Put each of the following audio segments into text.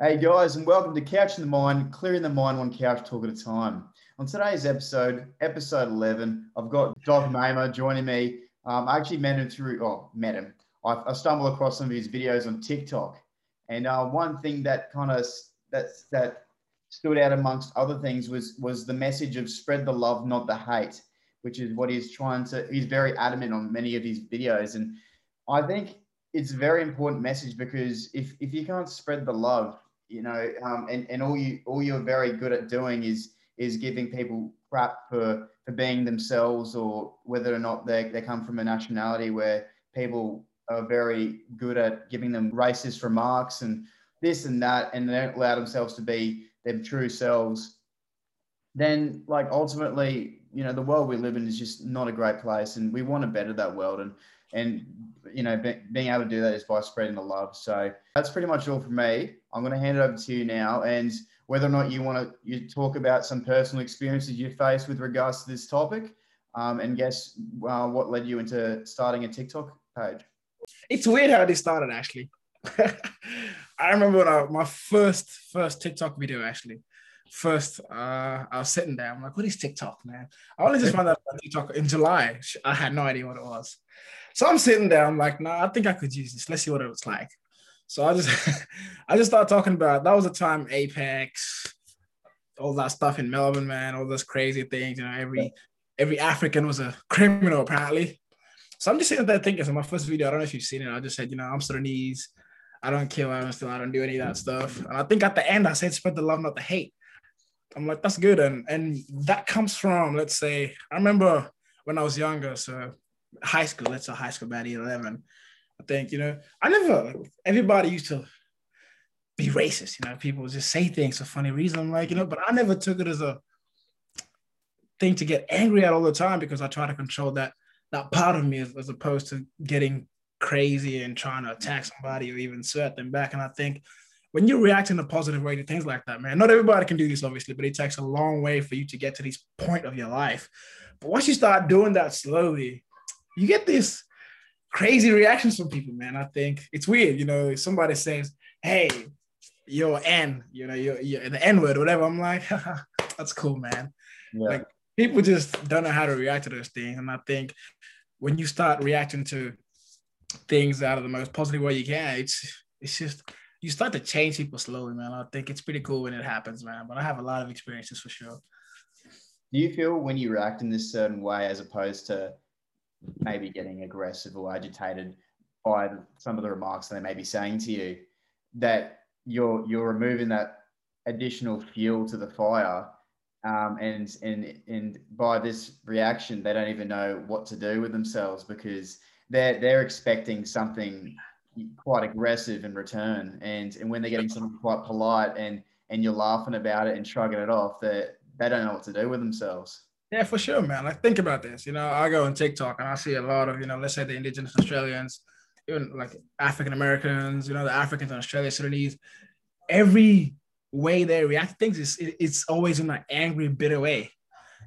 Hey guys, and welcome to Couch in the Mind, clearing the mind one couch talk at a time. On today's episode, episode 11, I've got Doc Mamer joining me. Um, I actually met him through, oh, met him. I, I stumbled across some of his videos on TikTok. And uh, one thing that kind of that, that stood out amongst other things was, was the message of spread the love, not the hate, which is what he's trying to, he's very adamant on many of his videos. And I think it's a very important message because if, if you can't spread the love, you know, um, and, and all you all you're very good at doing is is giving people crap for for being themselves or whether or not they, they come from a nationality where people are very good at giving them racist remarks and this and that and they don't allow themselves to be their true selves then like ultimately you know the world we live in is just not a great place and we want to better that world and and you know be, being able to do that is by spreading the love. So that's pretty much all from me i'm going to hand it over to you now and whether or not you want to you talk about some personal experiences you faced with regards to this topic um, and guess uh, what led you into starting a tiktok page it's weird how this started actually i remember when I, my first first tiktok video actually first uh, I was sitting there. I'm like, what is TikTok, man? I only just found out about TikTok in July. I had no idea what it was. So I'm sitting there. I'm like, nah, I think I could use this. Let's see what it was like. So I just, I just started talking about. That was the time Apex, all that stuff in Melbourne, man. All those crazy things. You know, every every African was a criminal apparently. So I'm just sitting there thinking. So my first video, I don't know if you've seen it. I just said, you know, I'm Sudanese. I don't kill. I don't steal. I don't do any of that stuff. And I think at the end, I said, spread the love, not the hate. I'm like, that's good. And and that comes from, let's say, I remember when I was younger. So high school, let's say high school, about 11. I think, you know, I never, everybody used to be racist, you know, people just say things for funny reason. I'm like, you know, but I never took it as a thing to get angry at all the time because I try to control that that part of me as, as opposed to getting crazy and trying to attack somebody or even sweat them back. And I think when you react in a positive way to things like that, man, not everybody can do this, obviously, but it takes a long way for you to get to this point of your life. But once you start doing that slowly, you get this crazy reactions from people, man. I think it's weird, you know, if somebody says, hey, you're N, you know, you're, you're the N word, whatever. I'm like, that's cool, man. Yeah. Like people just don't know how to react to those things. And I think when you start reacting to things out of the most positive way you can, it's it's just you start to change people slowly, man. I think it's pretty cool when it happens, man. But I have a lot of experiences for sure. Do you feel when you react in this certain way as opposed to maybe getting aggressive or agitated by some of the remarks they may be saying to you, that you're you're removing that additional fuel to the fire, um, and and and by this reaction, they don't even know what to do with themselves because they're they're expecting something quite aggressive in return, and and when they're getting something quite polite and and you're laughing about it and shrugging it off, they they don't know what to do with themselves. Yeah, for sure, man. Like think about this. You know, I go on TikTok and I see a lot of, you know, let's say the indigenous Australians, even like African Americans, you know, the Africans in Australia, Sudanese, every way they react to things is it's always in an angry, bitter way.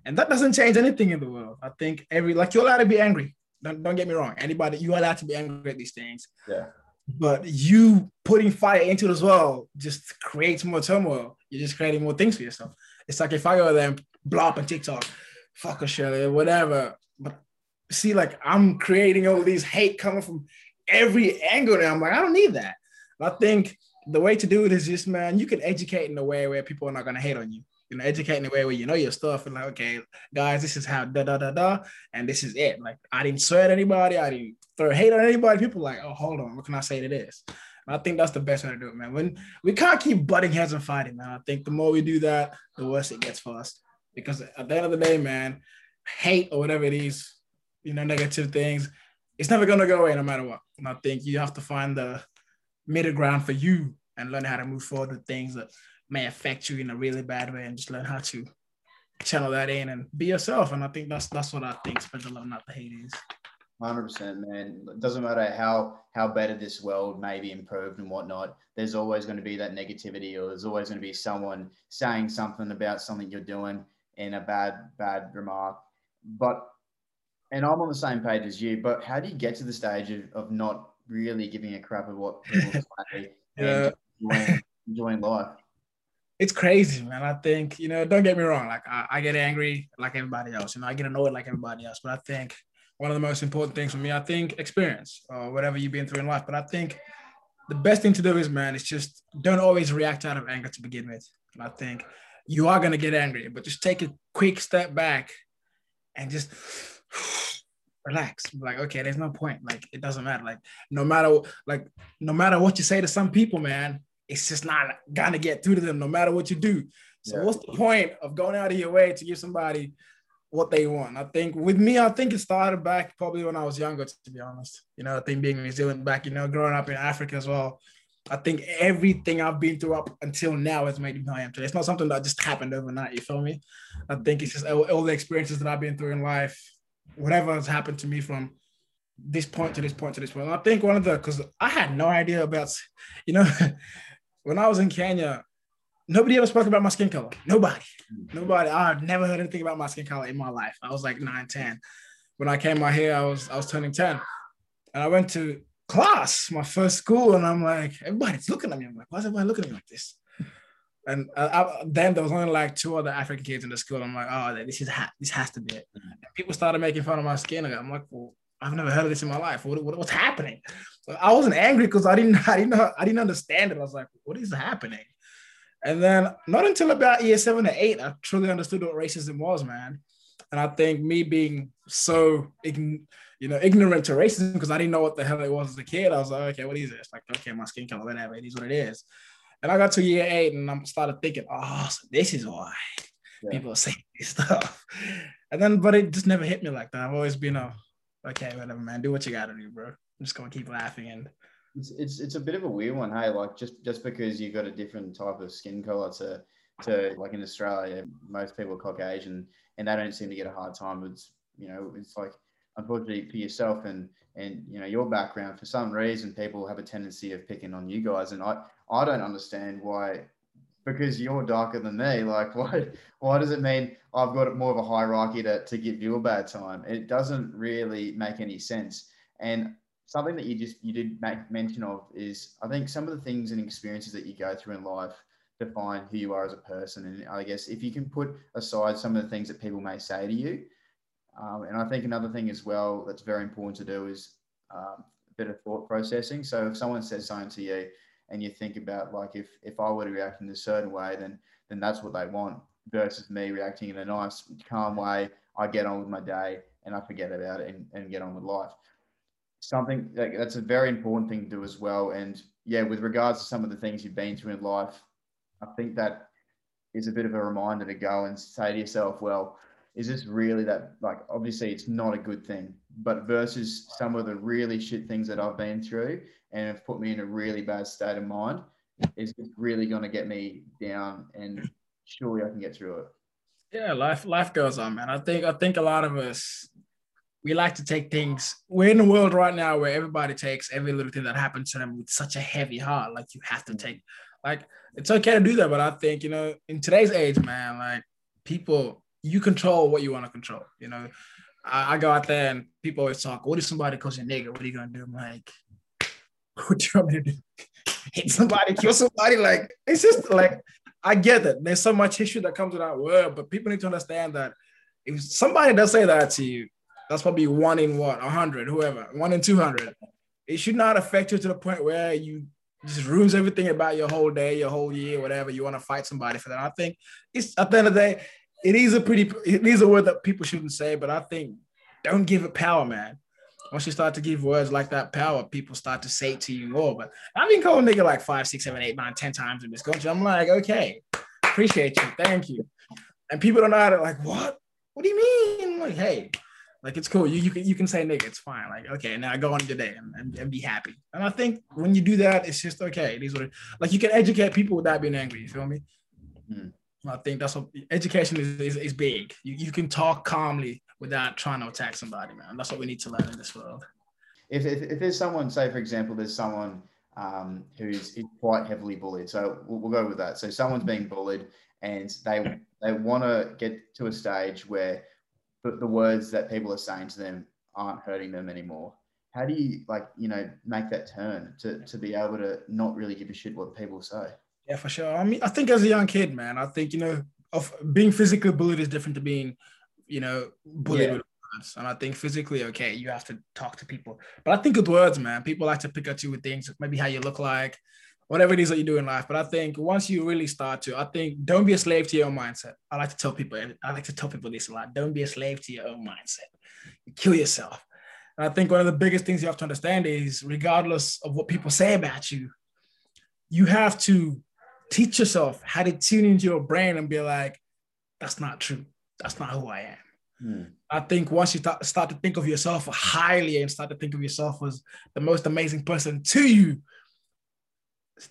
And that doesn't change anything in the world. I think every like you're allowed to be angry. Don't, don't get me wrong. Anybody, you're allowed to be angry at these things. Yeah. But you putting fire into it as well just creates more turmoil. You're just creating more things for yourself. It's like if I go there and blow up on TikTok, fuck Australia, whatever. But see, like I'm creating all these hate coming from every angle now. I'm like, I don't need that. I think the way to do it is just, man, you can educate in a way where people are not gonna hate on you. You know, educate in a way where you know your stuff and like, okay, guys, this is how da da da da, and this is it. Like, I didn't swear at anybody, I didn't throw hate on anybody. People like, oh, hold on, what can I say to this? And I think that's the best way to do it, man. When we can't keep butting heads and fighting, man. I think the more we do that, the worse it gets for us because at the end of the day, man, hate or whatever it is, you know, negative things, it's never gonna go away no matter what. And I think you have to find the middle ground for you and learn how to move forward with things that may affect you in a really bad way and just learn how to channel that in and be yourself. And I think that's that's what I think spread love, not the hate is. Hundred percent, man. It doesn't matter how how better this world may be improved and whatnot. There's always going to be that negativity, or there's always going to be someone saying something about something you're doing in a bad bad remark. But and I'm on the same page as you. But how do you get to the stage of, of not really giving a crap of what people say yeah. and enjoying life? It's crazy, man. I think, you know, don't get me wrong. Like I, I get angry like everybody else. You know, I get annoyed like everybody else. But I think one of the most important things for me, I think experience or whatever you've been through in life. But I think the best thing to do is, man, is just don't always react out of anger to begin with. And I think you are going to get angry, but just take a quick step back and just relax. Like, okay, there's no point. Like, it doesn't matter. Like, no matter like no matter what you say to some people, man, it's just not gonna get through to them, no matter what you do. So, yeah. what's the point of going out of your way to give somebody what they want? I think with me, I think it started back probably when I was younger, to be honest. You know, I think being New Zealand back, you know, growing up in Africa as well. I think everything I've been through up until now has made me who I am today. It's not something that just happened overnight. You feel me? I think it's just all, all the experiences that I've been through in life, whatever has happened to me from this point to this point to this point. I think one of the because I had no idea about, you know, when I was in Kenya, nobody ever spoke about my skin color. Nobody, nobody. I've never heard anything about my skin color in my life. I was like nine, 10. When I came out here, I was I was turning 10. And I went to class, my first school, and I'm like, everybody's looking at me. I'm like, why is everybody looking at me like this? And I, I, then there was only like two other African kids in the school. I'm like, oh, this is ha- this has to be it. And people started making fun of my skin. I'm like, well, I've never heard of this in my life. What, what what's happening? I wasn't angry because I didn't I didn't know I didn't understand it. I was like, what is happening? And then not until about year seven or eight, I truly understood what racism was, man. And I think me being so ign- you know ignorant to racism because I didn't know what the hell it was as a kid, I was like, okay, what is this? Like, okay, my skin color, whatever, it is what it is. And I got to year eight and I started thinking, oh, so this is why yeah. people are saying this stuff. And then, but it just never hit me like that. I've always been a, okay, whatever, man, do what you gotta do, bro. I'm just gonna keep laughing and. It's, it's, it's a bit of a weird one, hey. Like just just because you've got a different type of skin color to to like in Australia, most people are Caucasian and they don't seem to get a hard time. It's you know, it's like unfortunately for yourself and and you know your background for some reason people have a tendency of picking on you guys. And i i don't understand why because you're darker than me. Like why why does it mean i've got more of a hierarchy to, to give you a bad time? It doesn't really make any sense. And something that you just you did make mention of is i think some of the things and experiences that you go through in life define who you are as a person. And i guess if you can put aside some of the things that people may say to you um, and I think another thing as well that's very important to do is um, a bit of thought processing. So if someone says something to you and you think about like if if I were to react in a certain way, then then that's what they want versus me reacting in a nice, calm way. I get on with my day and I forget about it and, and get on with life. Something that's a very important thing to do as well. And yeah, with regards to some of the things you've been through in life, I think that is a bit of a reminder to go and say to yourself, well, is this really that like obviously it's not a good thing but versus some of the really shit things that i've been through and have put me in a really bad state of mind is really going to get me down and surely i can get through it. Yeah life life goes on man. I think i think a lot of us we like to take things we're in a world right now where everybody takes every little thing that happens to them with such a heavy heart like you have to mm-hmm. take like it's okay to do that but i think you know in today's age man like people you control what you want to control. You know, I, I, go out there and people always talk, what if somebody calls you a nigga? What are you gonna do? I'm like, what do you want me to do? Hit somebody, kill somebody? Like, it's just like I get that. There's so much history that comes with that word, but people need to understand that if somebody does say that to you, that's probably one in what, a hundred, whoever, one in two hundred. It should not affect you to the point where you just ruins everything about your whole day, your whole year, whatever. You want to fight somebody for that. I think it's at the end of the day, it is a pretty it is a word that people shouldn't say, but I think don't give it power, man. Once you start to give words like that power, people start to say to you more. But I've been called nigga like five, six, seven, eight, nine, ten times in this country. I'm like, okay, appreciate you, thank you. And people don't know how to like, what? What do you mean? Like, hey, like it's cool. You, you can you can say nigga, it's fine. Like, okay, now go on your day and, and, and, be happy. And I think when you do that, it's just okay. These are like you can educate people without being angry. You feel me? Mm. I think that's what education is, is, is big. You, you can talk calmly without trying to attack somebody, man. That's what we need to learn in this world. If, if, if there's someone, say, for example, there's someone um, who's quite heavily bullied. So we'll, we'll, go with that. So someone's being bullied and they, they want to get to a stage where the, the words that people are saying to them aren't hurting them anymore. How do you like, you know, make that turn to, to be able to not really give a shit what people say? Yeah, for sure. I mean, I think as a young kid, man, I think you know, of being physically bullied is different to being, you know, bullied Yeah. with words. And I think physically, okay, you have to talk to people. But I think with words, man, people like to pick at you with things, maybe how you look like, whatever it is that you do in life. But I think once you really start to, I think don't be a slave to your own mindset. I like to tell people, I like to tell people this a lot. Don't be a slave to your own mindset. You kill yourself. And I think one of the biggest things you have to understand is regardless of what people say about you, you have to teach yourself how to tune into your brain and be like, that's not true. That's not who I am. Hmm. I think once you start, start to think of yourself highly and start to think of yourself as the most amazing person to you,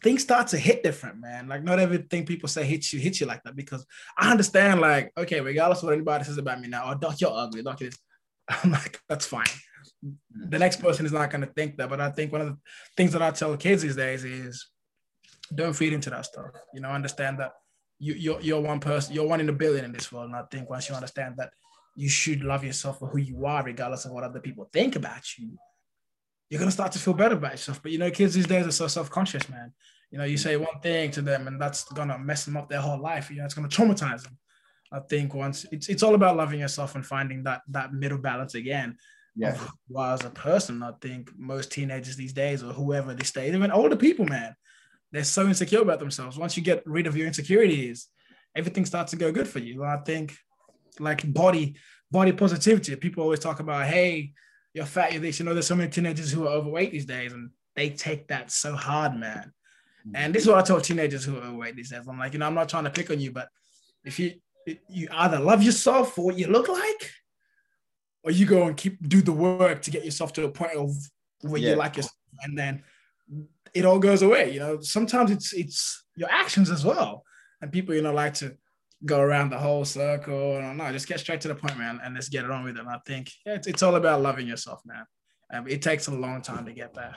things start to hit different, man. Like not everything people say hits you, hits you like that. Because I understand, like, okay, regardless of what anybody says about me now, or Doc, you're ugly, Doc is I'm like, that's fine. The next person is not gonna think that. But I think one of the things that I tell kids these days is don't feed into that stuff. You know, understand that you, you're you're one person, you're one in a billion in this world. And I think once you understand that you should love yourself for who you are, regardless of what other people think about you, you're gonna start to feel better about yourself. But you know, kids these days are so self-conscious, man. You know, you say one thing to them, and that's gonna mess them up their whole life. You know, it's gonna traumatize them. I think once it's it's all about loving yourself and finding that that middle balance again. Yeah. Of who you are as a person, I think most teenagers these days, or whoever these days, even older people, man, they're so insecure about themselves. Once you get rid of your insecurities, everything starts to go good for you. I think like body body positivity. People always talk about, hey, you're fat, you're this. You know, there's so many teenagers who are overweight these days, and they take that so hard, man. And this is what I tell teenagers who are overweight these days. I'm like, you know, I'm not trying to pick on you, but if you you either love yourself for what you look like, or you go and keep do the work to get yourself to a point of where Yeah. you like yourself, and then it all goes away. You know, sometimes it's it's your actions as well, and people you know like to go around the whole circle. No, no, just get straight to the point, man, and let's get it on with it. And I think yeah, it's, it's all about loving yourself, man. Um, it takes a long time to get there.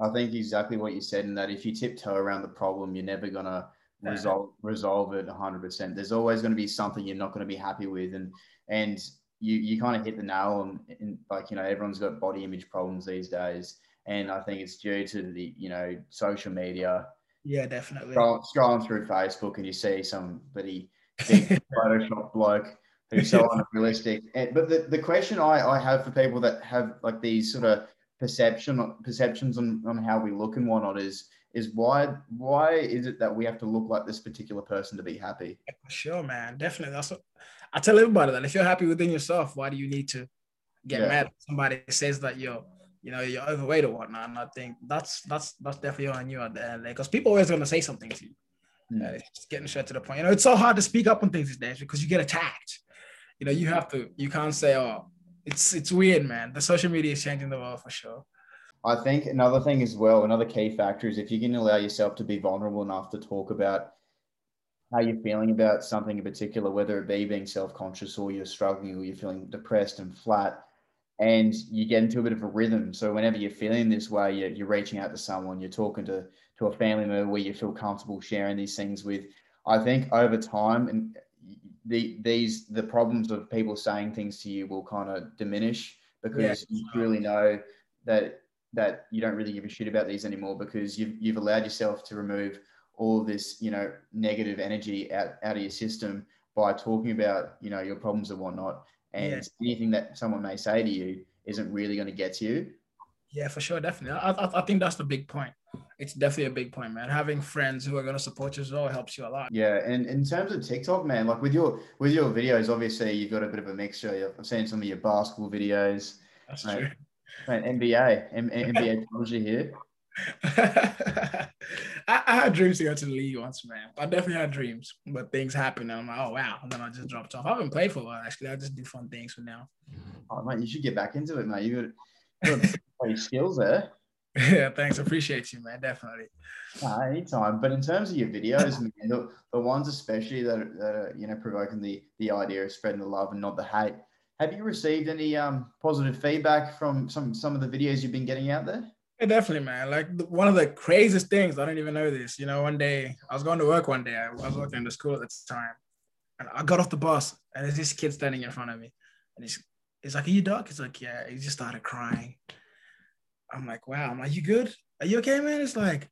I think exactly what you said, in that if you tiptoe around the problem, you're never gonna Yeah. resolve resolve it 100. percent There's always going to be something you're not going to be happy with, and and you you kind of hit the nail on. In, like you know, everyone's got body image problems these days, and I think it's due to the you know social media. Yeah, definitely. Scroll, scrolling through Facebook, and you see somebody big Photoshop bloke who's so unrealistic. And, but the, the question I, I have for people that have like these sort of perception perceptions on, on how we look and whatnot is is why why is it that we have to look like this particular person to be happy? Sure, man. Definitely. That's what I tell everybody that if you're happy within yourself, why do you need to get Yeah. mad? if Somebody says that you're, you know, you're overweight or whatnot. And I think that's that's that's definitely on you out there because people are always gonna say something to you. Hmm. Uh, it's just getting straight to the point. You know, it's so hard to speak up on things these days because you get attacked. You know, you have to. You can't say, "Oh, it's it's weird, man." The social media is changing the world for sure. I think another thing as well, another key factor is if you can allow yourself to be vulnerable enough to talk about how you're feeling about something in particular, whether it be being self-conscious or you're struggling or you're feeling depressed and flat, and you get into a bit of a rhythm. So whenever you're feeling this way, you're, you're reaching out to someone, you're talking to to a family member where you feel comfortable sharing these things with. I think over time and the these the problems of people saying things to you will kind of diminish because you really know that that you don't really give a shit about these anymore because you've you've allowed yourself to remove all this you know negative energy out, out of your system by talking about you know your problems and whatnot and Yeah. anything that someone may say to you isn't really going to get to you Yeah, for sure, definitely. I, I, I think that's the big point. It's definitely a big point, man. Having friends who are gonna support you as well helps you a lot. Yeah, and in terms of TikTok, man, like with your with your videos, obviously you've got a bit of a mixture. I've seen some of your basketball videos, That's Right. true. man, NBA, M- NBA here. I, I had dreams to go to the league once, man. I definitely had dreams, but things happen, and I'm like, oh wow, and then I just dropped off. I haven't played for a while actually. I just do fun things for now. Oh, mate, you should get back into it, mate. You got, you your skills there. yeah, thanks. Appreciate you, man. Definitely. Nah, anytime. But in terms of your videos, man, the, the ones especially that are, that are you know provoking the the idea of spreading the love and not the hate. Have you received any um positive feedback from some some of the videos you've been getting out there? Yeah, definitely, man. Like the, one of the craziest things, I don't even know this. You know, one day I was going to work one day. I was working in the school at the time, and I got off the bus, and there's this kid standing in front of me, and he's he's like, "Are you Doc?" He's like, "Yeah." He just started crying. I'm like, "Wow." I'm like, "You good? Are you okay, man?" It's like,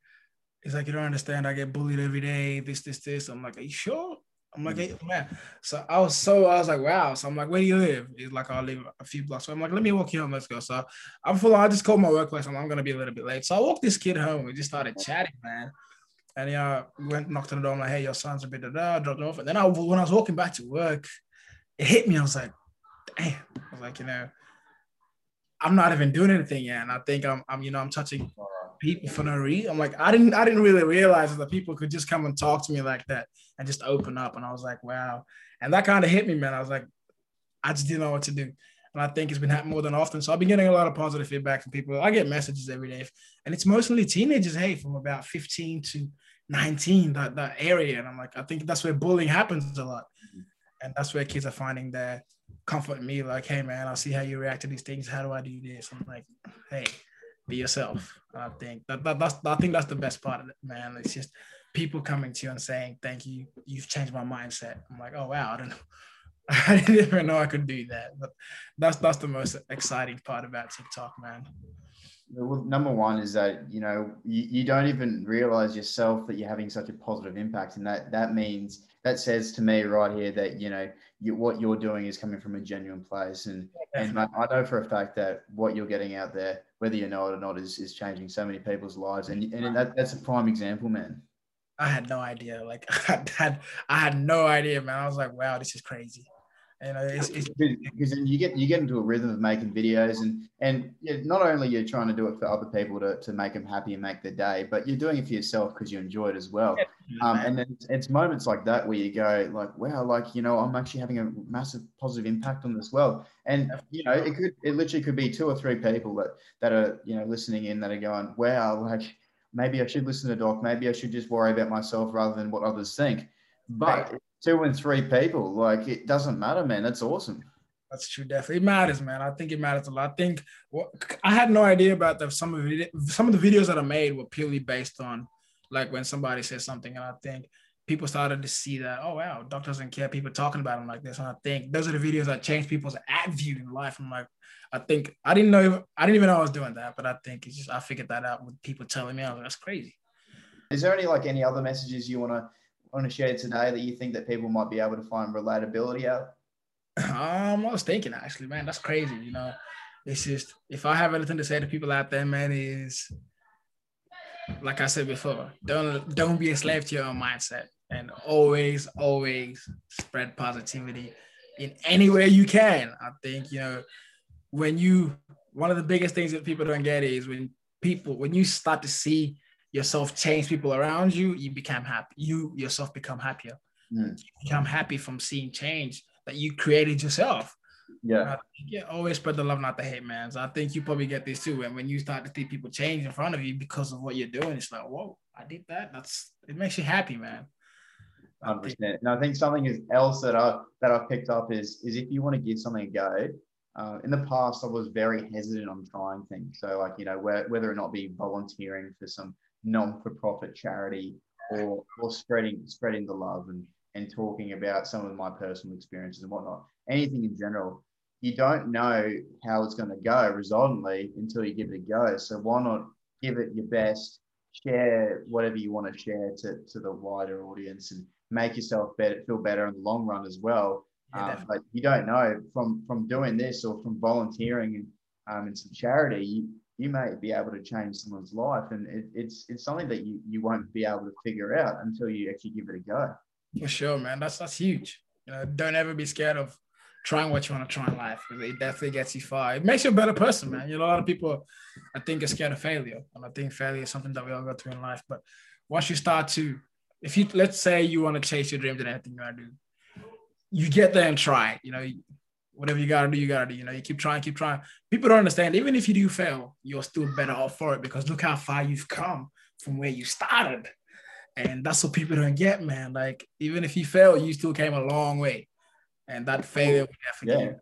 it's like, you don't understand. I get bullied every day. This, this, this. I'm like, are you sure? I'm like, mm-hmm. hey, man. So I was so I was like, wow. So I'm like, where do you live? He's like, I'll live a few blocks. So I'm like, let me walk you home. Let's go. So I'm full. I just called my workplace. I'm, I'm gonna be a little bit late. So I walked this kid home. We just started mm-hmm. chatting, man. And yeah, uh, went knocked on the door. I'm like, hey, your son's a bit of da dropped off. And then I, when I was walking back to work, it hit me. I was like, damn. I was like, you know, I'm not even doing anything yet. And I think I'm, I'm, you know, I'm touching people for no reason. I'm like, I didn't, I didn't really realize that people could just come and talk to me like that and just open up. And I was like, wow. And that kind of hit me, man. I was like, I just didn't know what to do. And I think it's been happening more than often. So I've been getting a lot of positive feedback from people. I get messages every day, and it's mostly teenagers, hey, from about 15 to 19, that, that area. And I'm like, I think that's where bullying happens a lot. And that's where kids are finding their comfort in me, like, hey man, I'll see how you react to these things. How do I do this? I'm like, hey, be yourself. I think that, that that's I think that's the best part of it, man. It's just people coming to you and saying, Thank you, you've changed my mindset. I'm like, oh wow, I don't. I didn't even know I could do that. But that's that's the most exciting part about TikTok, man. Well, number one is that you know you, you don't even realize yourself that you're having such a positive impact, and that that means that says to me right here that you know you, what you're doing is coming from a genuine place, and and I, I know for a fact that what you're getting out there whether you know it or not, is, is changing so many people's lives. And, and that, that's a prime example, man. I had no idea. Like I had, I had no idea, man. I was like, wow, this is crazy. You know, it's, it's because then you get you get into a rhythm of making videos, and and not only you're trying to do it for other people to, to make them happy and make their day, but you're doing it for yourself because you enjoy it as well. Um, and then it's moments like that where you go like, wow, like you know, I'm actually having a massive positive impact on this world. And you know, it could it literally could be two or three people that that are you know listening in that are going, wow, like maybe I should listen to Doc, maybe I should just worry about myself rather than what others think. But two and three people. Like it doesn't matter, man. That's awesome. That's true. Definitely, it matters, man. I think it matters a lot. I think well, I had no idea about that. Some of it, some of the videos that I made were purely based on like when somebody says something, and I think people started to see that. Oh wow, Doc doesn't care. People talking about him like this, and I think those are the videos that change people's attitude in life. I'm like, I think I didn't know, I didn't even know I was doing that, but I think it's just I figured that out with people telling me. I was like, that's crazy. Is there any like any other messages you want to want to share today that you think that people might be able to find relatability out? Um, I was thinking actually, man, that's crazy. You know, it's just if I have anything to say to people out there, man, is like I said before, don't don't be a slave to your own mindset, and always, always spread positivity in any way you can. I think you know when you one of the biggest things that people don't get is when people when you start to see yourself change people around you, you become happy. You yourself become happier. Mm. You become happy from seeing change that you created yourself. Yeah. Yeah. Always spread the love, not the hate, man. So I think you probably get this too. And when you start to see people change in front of you because of what you're doing, it's like, whoa, I did that. That's it makes you happy, man. Hundred percent. And I think something else that I that I've picked up is is if you want to give something a go, uh, in the past I was very hesitant on trying things. So like you know where, whether or not be volunteering for some non-for-profit charity or or spreading spreading the love and and talking about some of my personal experiences and whatnot anything in general you don't know how it's going to go resultantly until you give it a go. So why not give it your best share whatever you want to share to, to the wider audience and make yourself better feel better in the long run as well. Yeah, um, but you don't know from from doing this or from volunteering and um, in some charity you, you may be able to change someone's life and it, it's it's something that you, you won't be able to figure out until you actually give it a go. For sure man. That's that's huge. You know don't ever be scared of trying what you want to try in life because it definitely gets you far it makes you a better person man you know a lot of people i think are scared of failure and i think failure is something that we all go through in life but once you start to if you let's say you want to chase your dreams and anything you want to do you get there and try you know whatever you gotta do, you gotta do. You know, you keep trying, keep trying. People don't understand. Even if you do fail, you're still better off for it because look how far you've come from where you started. And that's what people don't get, man. Like, even if you fail, you still came a long way. And that failure yeah.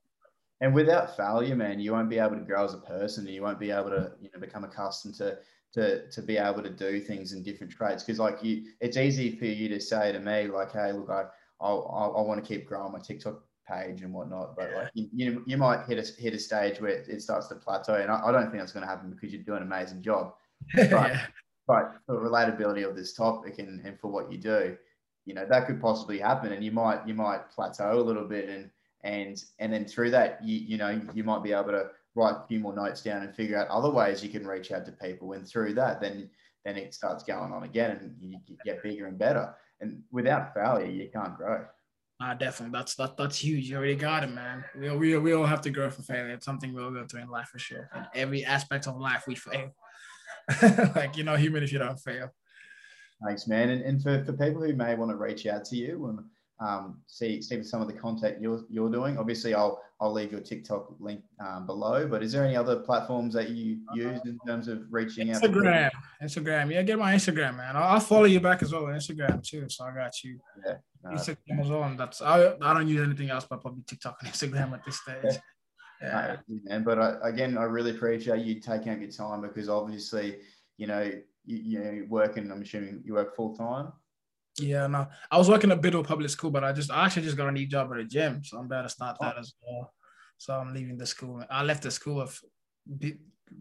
And without failure, man, you won't be able to grow as a person. You won't be able to, you know, become accustomed to to to be able to do things in different traits. Because like you, it's easy for you to say to me, like, hey, look, I I, I want to keep growing my TikTok page and whatnot. But like you, you, you might hit a hit a stage where it starts to plateau, and I, I don't think that's going to happen because you're doing an amazing job. But, yeah. but for the relatability of this topic and, and for what you do, you know, that could possibly happen and you might you might plateau a little bit and and and then through that you you know you might be able to write a few more notes down and figure out other ways you can reach out to people. And through that then then it starts going on again and you get bigger and better. And without failure you can't grow. Uh, definitely. That's that, that's huge. You already got it man. We, we, we all have to grow for failure. It's something we'll go through in life for sure. In every aspect of life we fail. Like you're not human if you don't fail thanks man and, and for, for people who may want to reach out to you and um, see see some of the content you're you're doing. Obviously, I'll I'll leave your TikTok link um, below. But is there any other platforms that you use in terms of reaching Instagram, out? Instagram, Instagram. Yeah, get my Instagram, man. I'll, I'll, follow you back as well on Instagram too. So I got you. Yeah. No. Instagram as well. And that's I I don't use anything else but probably TikTok and Instagram at this stage. Yeah. yeah. but I, again, I really appreciate you taking out your time because obviously, you know, you, you know, working. I'm assuming you work full time. Yeah, no. I was working at Biddle Public School, but I just I actually just got a new job at a gym, so I'm about to start that oh. as well. So I'm leaving the school. I left the school of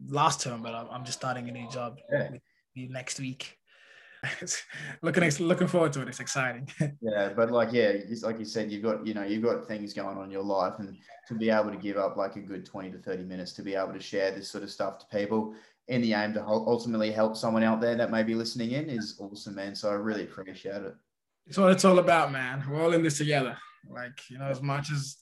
last term, but I'm just starting a new job yeah. next week. looking looking forward to it. It's exciting. yeah, but like yeah, like you said, you've got you know you've got things going on in your life, and to be able to give up like a good twenty to thirty minutes to be able to share this sort of stuff to people in the aim to ultimately help someone out there that may be listening in is awesome, man. So I really appreciate it. It's what it's all about, man. We're all in this together. Like, you know, as much as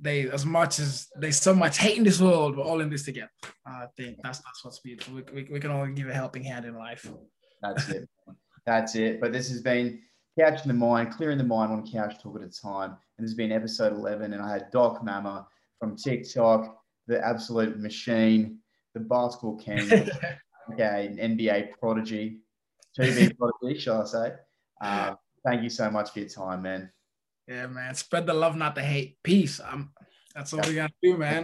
they, as much as they so much hate in this world, we're all in this together. I think that's that's what's beautiful. We, we, we can all give a helping hand in life. That's it. that's it. But this has been Couch in the Mind, clearing the mind one couch talk at a time. And this has been episode 11. And I had Doc Mama from TikTok, the absolute machine the basketball king, okay, an NBA prodigy, 2B prodigy, shall I say. Uh, thank you so much for your time, man. Yeah, man. Spread the love, not the hate. Peace. I'm, that's all we got to do, man.